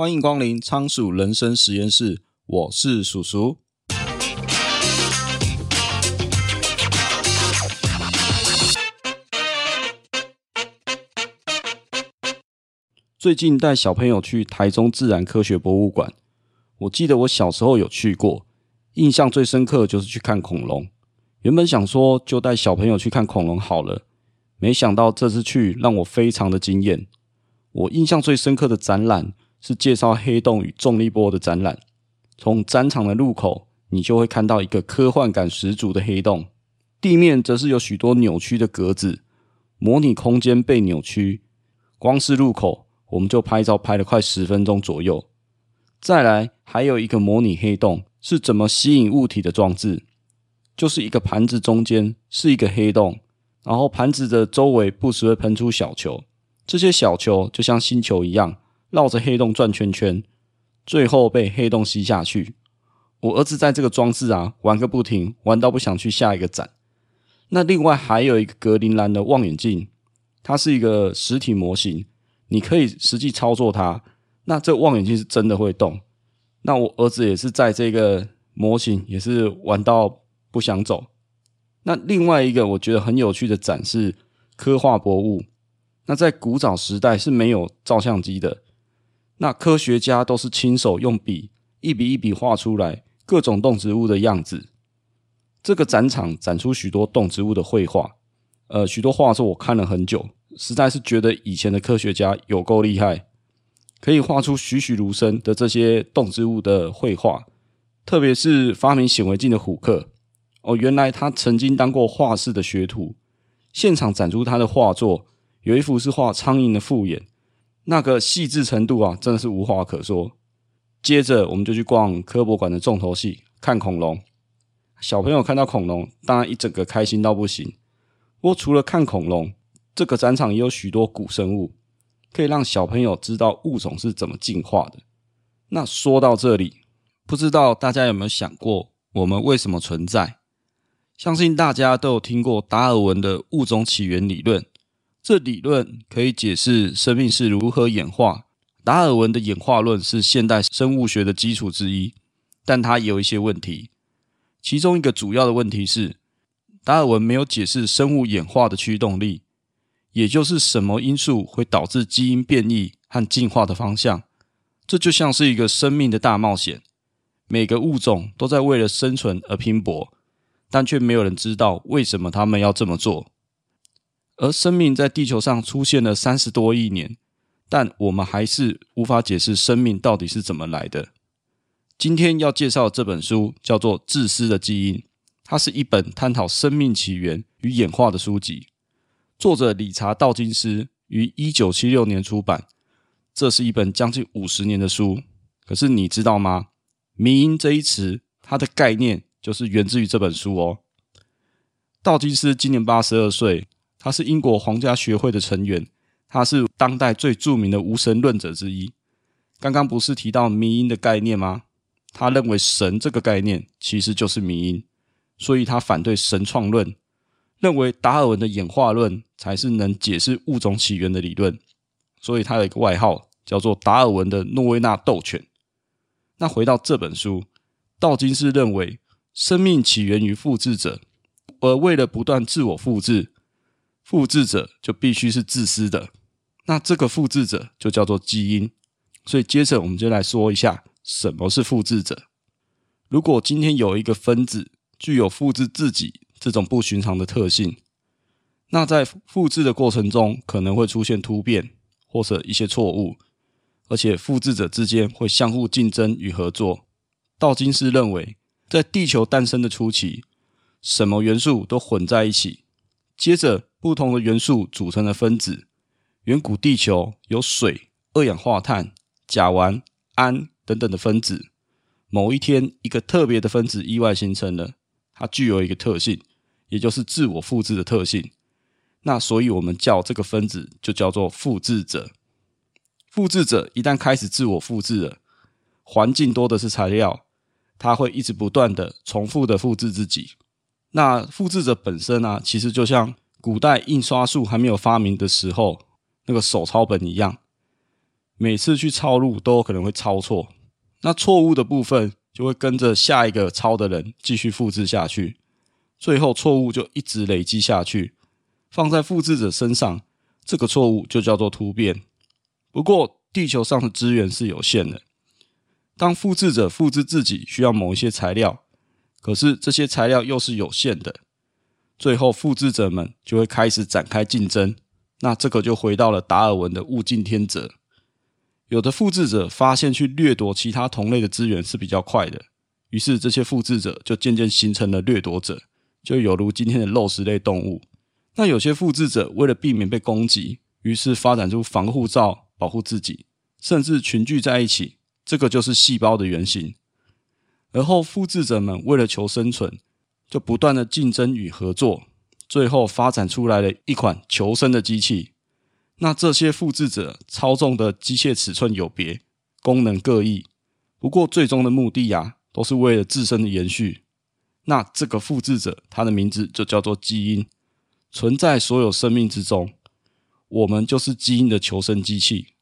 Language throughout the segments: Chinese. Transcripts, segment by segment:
欢迎光临仓鼠人生实验室，我是鼠鼠。最近带小朋友去台中自然科学博物馆，我记得我小时候有去过，印象最深刻就是去看恐龙。原本想说就带小朋友去看恐龙好了，没想到这次去让我非常的惊艳。我印象最深刻的展览是介绍黑洞与重力波的展览。从展场的入口，你就会看到一个科幻感十足的黑洞，地面则是有许多扭曲的格子，模拟空间被扭曲。光是入口，我们就拍照拍了快十分钟左右。再来，还有一个模拟黑洞是怎么吸引物体的装置，就是一个盘子中间是一个黑洞，然后盘子的周围不时会喷出小球。这些小球就像星球一样，绕着黑洞转圈圈，最后被黑洞吸下去。我儿子在这个装置啊玩个不停，玩到不想去下一个展。那另外还有一个格林兰的望远镜，它是一个实体模型，你可以实际操作它。那这望远镜是真的会动。那我儿子也是在这个模型也是玩到不想走。那另外一个我觉得很有趣的展是科幻博物。那在古早时代是没有照相机的，那科学家都是亲手用笔一笔一笔画出来各种动植物的样子。这个展场展出许多动植物的绘画，呃，许多画作我看了很久，实在是觉得以前的科学家有够厉害，可以画出栩栩如生的这些动植物的绘画。特别是发明显微镜的虎克，哦，原来他曾经当过画室的学徒，现场展出他的画作。有一幅是画苍蝇的复眼，那个细致程度啊，真的是无话可说。接着我们就去逛科博馆的重头戏，看恐龙。小朋友看到恐龙，当然一整个开心到不行。不过除了看恐龙，这个展场也有许多古生物，可以让小朋友知道物种是怎么进化的。那说到这里，不知道大家有没有想过，我们为什么存在？相信大家都有听过达尔文的物种起源理论。这理论可以解释生命是如何演化。达尔文的演化论是现代生物学的基础之一，但它也有一些问题。其中一个主要的问题是，达尔文没有解释生物演化的驱动力，也就是什么因素会导致基因变异和进化的方向。这就像是一个生命的大冒险，每个物种都在为了生存而拼搏，但却没有人知道为什么他们要这么做。而生命在地球上出现了三十多亿年，但我们还是无法解释生命到底是怎么来的。今天要介绍这本书叫做《自私的基因》，它是一本探讨生命起源与演化的书籍。作者理查·道金斯于一九七六年出版，这是一本将近五十年的书。可是你知道吗？“迷因”这一词，它的概念就是源自于这本书哦。道金斯今年八十二岁。他是英国皇家学会的成员，他是当代最著名的无神论者之一。刚刚不是提到迷因的概念吗？他认为神这个概念其实就是迷因，所以他反对神创论，认为达尔文的演化论才是能解释物种起源的理论。所以他有一个外号叫做达尔文的诺维纳斗犬。那回到这本书，道金斯认为生命起源于复制者，而为了不断自我复制。复制者就必须是自私的，那这个复制者就叫做基因。所以接着我们就来说一下什么是复制者。如果今天有一个分子具有复制自己这种不寻常的特性，那在复制的过程中可能会出现突变或者一些错误，而且复制者之间会相互竞争与合作。道金斯认为，在地球诞生的初期，什么元素都混在一起，接着。不同的元素组成的分子，远古地球有水、二氧化碳、甲烷、氨等等的分子。某一天，一个特别的分子意外形成了，它具有一个特性，也就是自我复制的特性。那所以，我们叫这个分子就叫做复制者。复制者一旦开始自我复制了，环境多的是材料，它会一直不断的重复的复制自己。那复制者本身呢、啊，其实就像。古代印刷术还没有发明的时候，那个手抄本一样，每次去抄录都有可能会抄错，那错误的部分就会跟着下一个抄的人继续复制下去，最后错误就一直累积下去，放在复制者身上，这个错误就叫做突变。不过地球上的资源是有限的，当复制者复制自己需要某一些材料，可是这些材料又是有限的。最后，复制者们就会开始展开竞争。那这个就回到了达尔文的物竞天择。有的复制者发现去掠夺其他同类的资源是比较快的，于是这些复制者就渐渐形成了掠夺者，就有如今天的肉食类动物。那有些复制者为了避免被攻击，于是发展出防护罩保护自己，甚至群聚在一起。这个就是细胞的原型。而后，复制者们为了求生存，就不断的竞争与合作，最后发展出来了一款求生的机器。那这些复制者操纵的机械尺寸有别，功能各异，不过最终的目的呀，都是为了自身的延续。那这个复制者，它的名字就叫做基因，存在所有生命之中，我们就是基因的求生机器，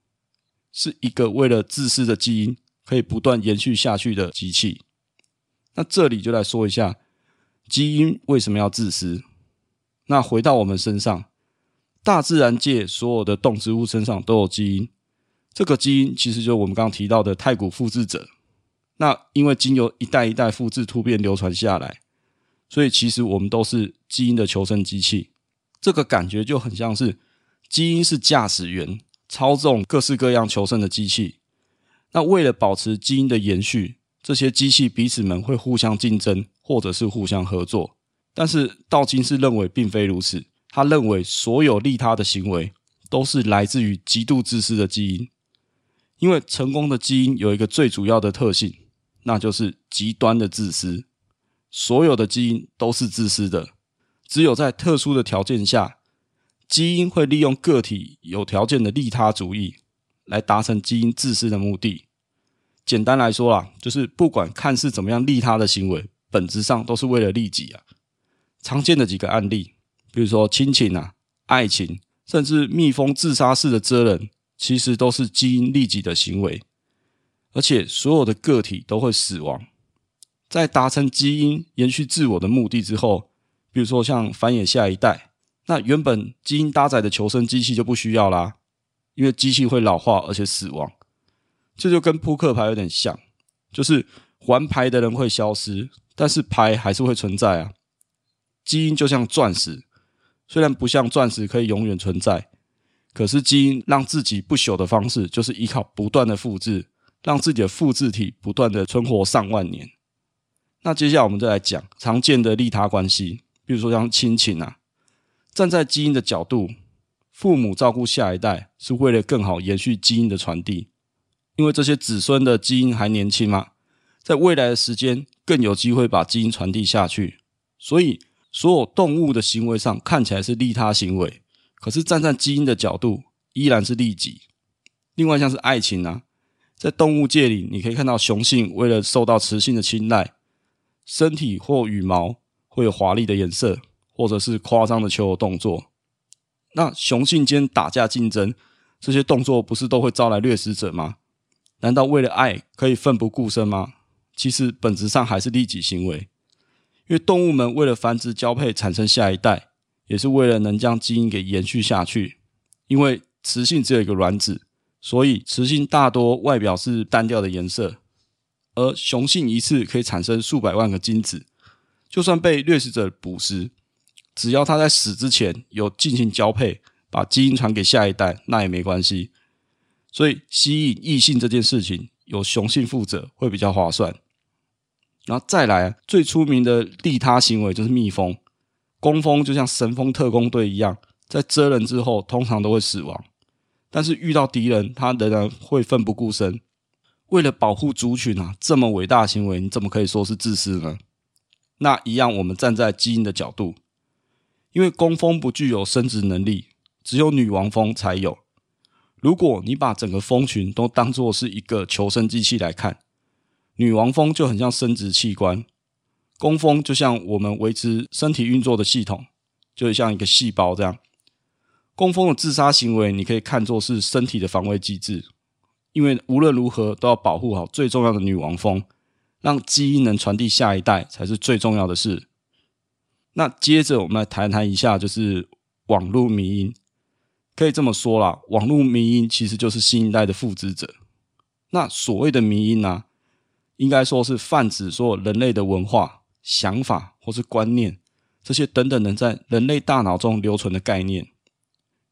是一个为了自私的基因可以不断延续下去的机器。那这里就来说一下。基因为什么要自私？那回到我们身上，大自然界所有的动植物身上都有基因。这个基因其实就是我们刚刚提到的太古复制者。那因为经由一代一代复制突变流传下来，所以其实我们都是基因的求生机器。这个感觉就很像是基因是驾驶员，操纵各式各样求生的机器。那为了保持基因的延续，这些机器彼此们会互相竞争。或者是互相合作，但是道金是认为并非如此。他认为所有利他的行为都是来自于极度自私的基因，因为成功的基因有一个最主要的特性，那就是极端的自私。所有的基因都是自私的，只有在特殊的条件下，基因会利用个体有条件的利他主义来达成基因自私的目的。简单来说啦，就是不管看似怎么样利他的行为。本质上都是为了利己啊！常见的几个案例，比如说亲情啊、爱情，甚至蜜蜂自杀式的蛰人，其实都是基因利己的行为。而且所有的个体都会死亡，在达成基因延续自我的目的之后，比如说像繁衍下一代，那原本基因搭载的求生机器就不需要啦，因为机器会老化而且死亡。这就跟扑克牌有点像，就是玩牌的人会消失。但是牌还是会存在啊，基因就像钻石，虽然不像钻石可以永远存在，可是基因让自己不朽的方式就是依靠不断的复制，让自己的复制体不断的存活上万年。那接下来我们再来讲常见的利他关系，比如说像亲情啊，站在基因的角度，父母照顾下一代是为了更好延续基因的传递，因为这些子孙的基因还年轻嘛。在未来的时间更有机会把基因传递下去，所以所有动物的行为上看起来是利他行为，可是站在基因的角度依然是利己。另外像是爱情啊，在动物界里，你可以看到雄性为了受到雌性的青睐，身体或羽毛会有华丽的颜色，或者是夸张的求偶动作。那雄性间打架竞争，这些动作不是都会招来掠食者吗？难道为了爱可以奋不顾身吗？其实本质上还是利己行为，因为动物们为了繁殖交配产生下一代，也是为了能将基因给延续下去。因为雌性只有一个卵子，所以雌性大多外表是单调的颜色，而雄性一次可以产生数百万个精子。就算被掠食者捕食，只要他在死之前有进行交配，把基因传给下一代，那也没关系。所以吸引异性这件事情，由雄性负责会比较划算。然后再来，最出名的利他行为就是蜜蜂。工蜂就像神蜂特工队一样，在蛰人之后通常都会死亡，但是遇到敌人，它仍然会奋不顾身。为了保护族群啊，这么伟大的行为，你怎么可以说是自私呢？那一样，我们站在基因的角度，因为工蜂不具有生殖能力，只有女王蜂才有。如果你把整个蜂群都当作是一个求生机器来看，女王蜂就很像生殖器官，工蜂就像我们维持身体运作的系统，就像一个细胞这样。工蜂的自杀行为，你可以看作是身体的防卫机制，因为无论如何都要保护好最重要的女王蜂，让基因能传递下一代才是最重要的事。那接着我们来谈谈一下，就是网络迷因，可以这么说啦，网络迷因其实就是新一代的复制者。那所谓的迷因呢、应该说是泛指所有人类的文化、想法或是观念这些等等能在人类大脑中留存的概念。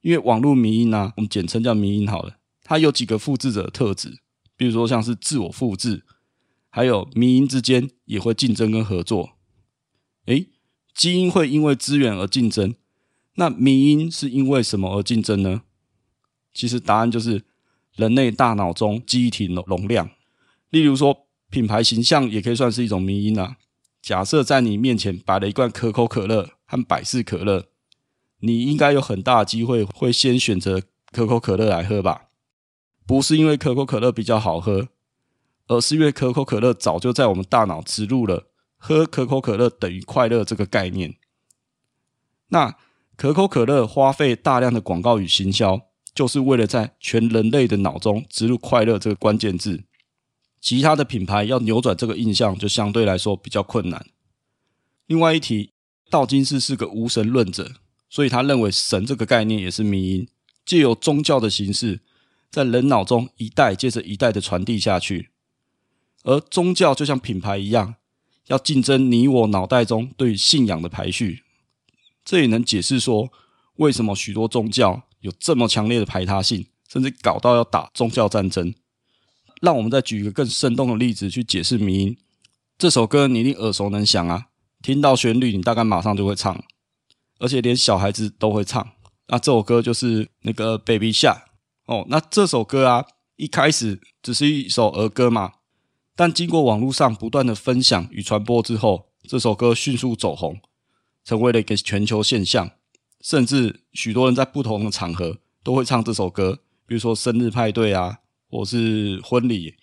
因为网络迷因呢、我们简称叫迷因好了。它有几个复制者的特质，比如说像是自我复制，还有迷因之间也会竞争跟合作。诶，基因会因为资源而竞争，那迷因是因为什么而竞争呢？其实答案就是人类大脑中记忆体容容量。例如说，品牌形象也可以算是一种迷因啊。假设在你面前摆了一罐可口可乐和百事可乐，你应该有很大的机会会先选择可口可乐来喝吧。不是因为可口可乐比较好喝，而是因为可口可乐早就在我们大脑植入了“喝可口可乐等于快乐”这个概念。那可口可乐花费大量的广告与行销，就是为了在全人类的脑中植入“快乐”这个关键字。其他的品牌要扭转这个印象，就相对来说比较困难。另外一提，道金斯是个无神论者，所以他认为神这个概念也是迷因，借由宗教的形式。在人脑中一代接着一代的传递下去，而宗教就像品牌一样，要竞争你我脑袋中对信仰的排序。这也能解释说，为什么许多宗教有这么强烈的排他性，甚至搞到要打宗教战争。让我们再举一个更生动的例子去解释迷因。这首歌你一定耳熟能详啊，听到旋律你大概马上就会唱，而且连小孩子都会唱。那这首歌就是那个 Baby Shark。哦，那这首歌啊，一开始只是一首儿歌嘛，但经过网络上不断的分享与传播之后，这首歌迅速走红，成为了一个全球现象，甚至许多人在不同的场合都会唱这首歌，比如说生日派对啊，或是婚礼、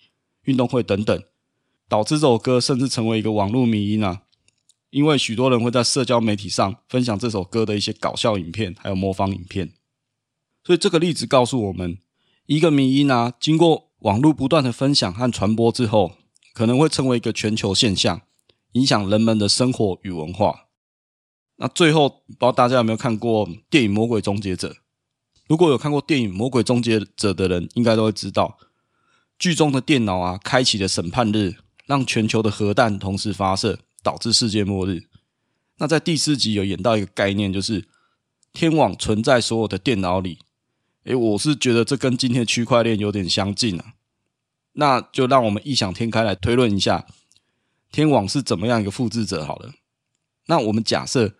运动会等等，导致这首歌甚至成为一个网络迷因啊，因为许多人会在社交媒体上分享这首歌的一些搞笑影片，还有模仿影片。所以这个例子告诉我们，一个迷因啊，经过网络不断的分享和传播之后，可能会成为一个全球现象，影响人们的生活与文化。那最后，不知道大家有没有看过电影《魔鬼终结者》？如果有看过电影《魔鬼终结者》的人，应该都会知道，剧中的电脑啊，开启了审判日，让全球的核弹同时发射，导致世界末日。那在第四集有演到一个概念，就是天网存在所有的电脑里。诶，我是觉得这跟今天的区块链有点相近啊。那就让我们异想天开来推论一下，天网是怎么样一个复制者好了。那我们假设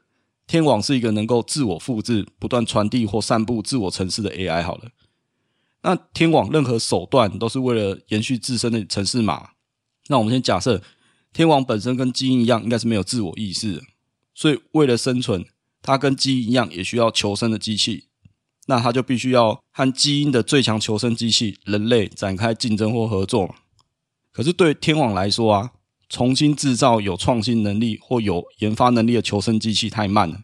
天网是一个能够自我复制、不断传递或散布自我城市的 AI 好了。那天网任何手段都是为了延续自身的程式码。那我们先假设天网本身跟基因一样，应该是没有自我意识的，所以为了生存，它跟基因一样，也需要求生的机器。那它就必须要和基因的最强求生机器人类展开竞争或合作。可是对天网来说啊，重新制造有创新能力或有研发能力的求生机器太慢了，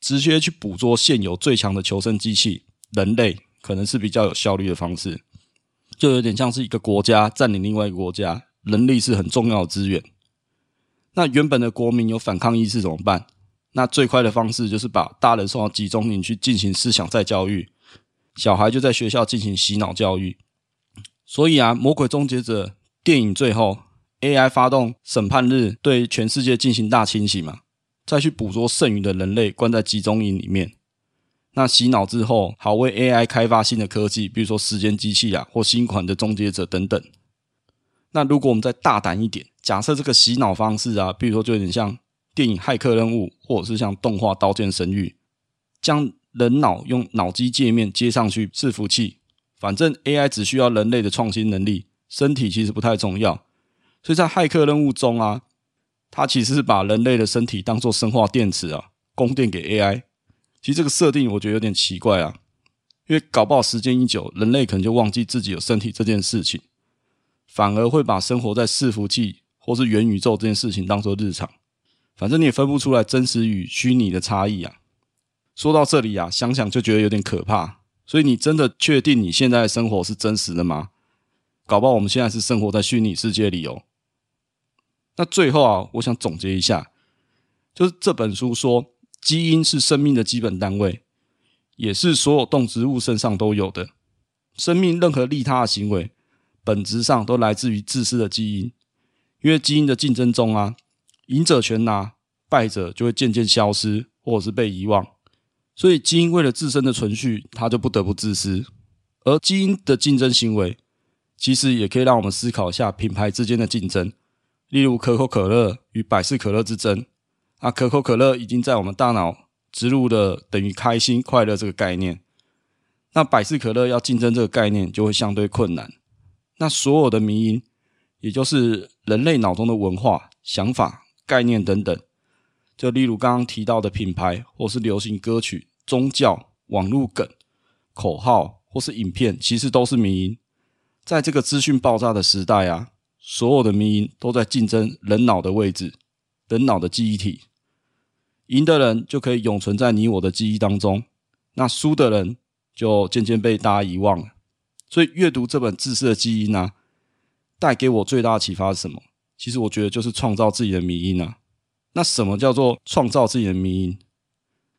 直接去捕捉现有最强的求生机器人类，可能是比较有效率的方式。就有点像是一个国家占领另外一个国家，人力是很重要的资源。那原本的国民有反抗意识怎么办？那最快的方式就是把大人送到集中营去进行思想再教育，小孩就在学校进行洗脑教育。所以啊，《魔鬼终结者》电影最后，AI 发动审判日，对全世界进行大清洗嘛，再去捕捉剩余的人类，关在集中营里面。那洗脑之后，好为 AI 开发新的科技，比如说时间机器啊，或新款的终结者等等。那如果我们再大胆一点，假设这个洗脑方式啊，比如说就有点像。电影《骇客任务》，或者是像动画《刀剑神域》，将人脑用脑机界面接上去伺服器，反正 AI 只需要人类的创新能力，身体其实不太重要。所以在《骇客任务》中啊，它其实是把人类的身体当做生化电池啊，供电给 AI。其实这个设定我觉得有点奇怪啊，因为搞不好时间一久，人类可能就忘记自己有身体这件事情，反而会把生活在伺服器或是元宇宙这件事情当做日常。反正你也分不出来真实与虚拟的差异啊。说到这里啊，想想就觉得有点可怕。所以你真的确定你现在的生活是真实的吗？搞不好我们现在是生活在虚拟世界里哦。那最后啊，我想总结一下，就是这本书说，基因是生命的基本单位，也是所有动植物身上都有的。生命任何利他的行为，本质上都来自于自私的基因。因为基因的竞争中啊，赢者全拿，败者就会渐渐消失，或者是被遗忘。所以基因为了自身的存续，它就不得不自私。而基因的竞争行为，其实也可以让我们思考一下品牌之间的竞争。例如可口可乐与百事可乐之争，啊，可口可乐已经在我们大脑植入了等于开心快乐这个概念，那百事可乐要竞争这个概念就会相对困难。那所有的迷因，也就是人类脑中的文化、想法、概念等等，就例如刚刚提到的品牌，或是流行歌曲、宗教、网络梗、口号，或是影片，其实都是迷因。在这个资讯爆炸的时代啊。所有的迷因都在竞争人脑的位置，人脑的记忆体。赢的人就可以永存在你我的记忆当中，那输的人就渐渐被大家遗忘了。所以阅读这本《自私的基因》呢，带给我最大的启发是什么？其实我觉得就是创造自己的迷因啊。那什么叫做创造自己的迷因？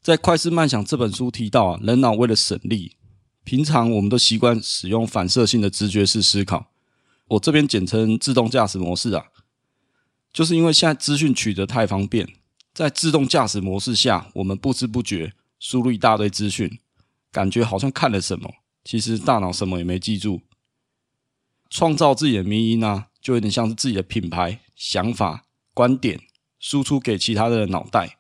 在《快思慢想》这本书提到啊，人脑为了省力，平常我们都习惯使用反射性的直觉式思考。我这边简称自动驾驶模式啊，就是因为现在资讯取得太方便，在自动驾驶模式下，我们不知不觉输入一大堆资讯，感觉好像看了什么，其实大脑什么也没记住。创造自己的迷因啊，就有点像是自己的品牌、想法、观点输出给其他的脑袋。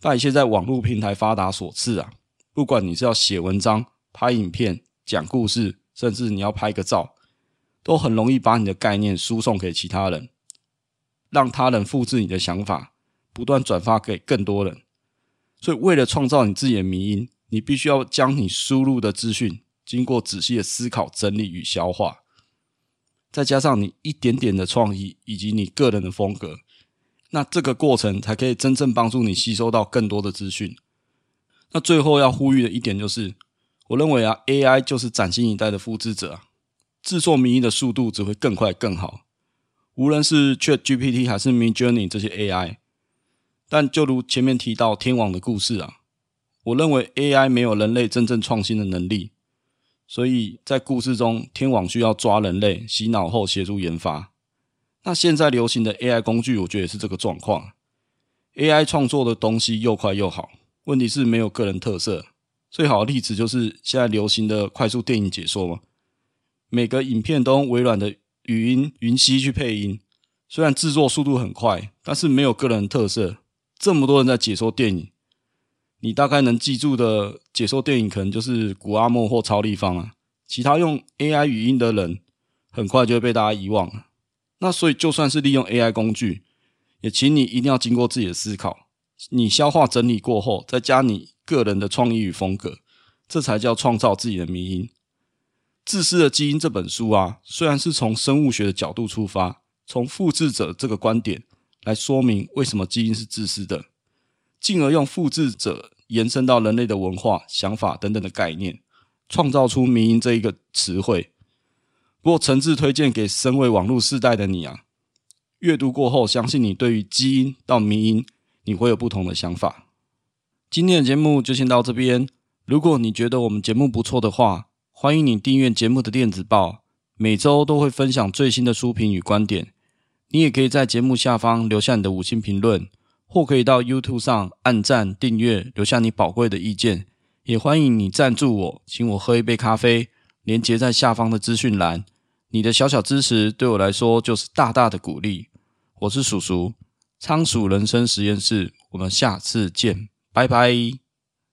拜一些在网络平台发达所赐啊，不管你是要写文章、拍影片、讲故事，甚至你要拍个照。都很容易把你的概念输送给其他人，让他人复制你的想法，不断转发给更多人。所以，为了创造你自己的迷因，你必须要将你输入的资讯经过仔细的思考、整理与消化，再加上你一点点的创意以及你个人的风格，那这个过程才可以真正帮助你吸收到更多的资讯。那最后要呼吁的一点就是，我认为啊，AI 就是崭新一代的复制者啊。制作迷因的速度只会更快更好，无论是 ChatGPT 还是 Midjourney 这些 AI。但就如前面提到天网的故事啊，我认为 AI 没有人类真正创新的能力，所以在故事中，天网需要抓人类洗脑后协助研发。那现在流行的 AI 工具，我觉得也是这个状况。AI 创作的东西又快又好，问题是没有个人特色。最好的例子就是现在流行的快速电影解说嘛。每个影片都用微软的语音云溪去配音，虽然制作速度很快，但是没有个人特色。这么多人在解说电影，你大概能记住的解说电影可能就是古阿莫或超立方啊。其他用 AI 语音的人，很快就会被大家遗忘了。那所以就算是利用 AI 工具，也请你一定要经过自己的思考，你消化整理过后，再加你个人的创意与风格，这才叫创造自己的迷音。自私的基因这本书啊，虽然是从生物学的角度出发，从复制者这个观点来说明为什么基因是自私的，进而用复制者延伸到人类的文化、想法等等的概念，创造出迷因这一个词汇。不过，诚挚推荐给身为网络世代的你啊，阅读过后，相信你对于基因到迷因，你会有不同的想法。今天的节目就先到这边。如果你觉得我们节目不错的话，欢迎你订阅节目的电子报，每周都会分享最新的书评与观点。你也可以在节目下方留下你的五星评论，或可以到 YouTube 上按赞、订阅，留下你宝贵的意见。也欢迎你赞助我，请我喝一杯咖啡，连结在下方的资讯栏。你的小小支持对我来说就是大大的鼓励。我是鼠鼠，仓鼠人生实验室，我们下次见，拜拜。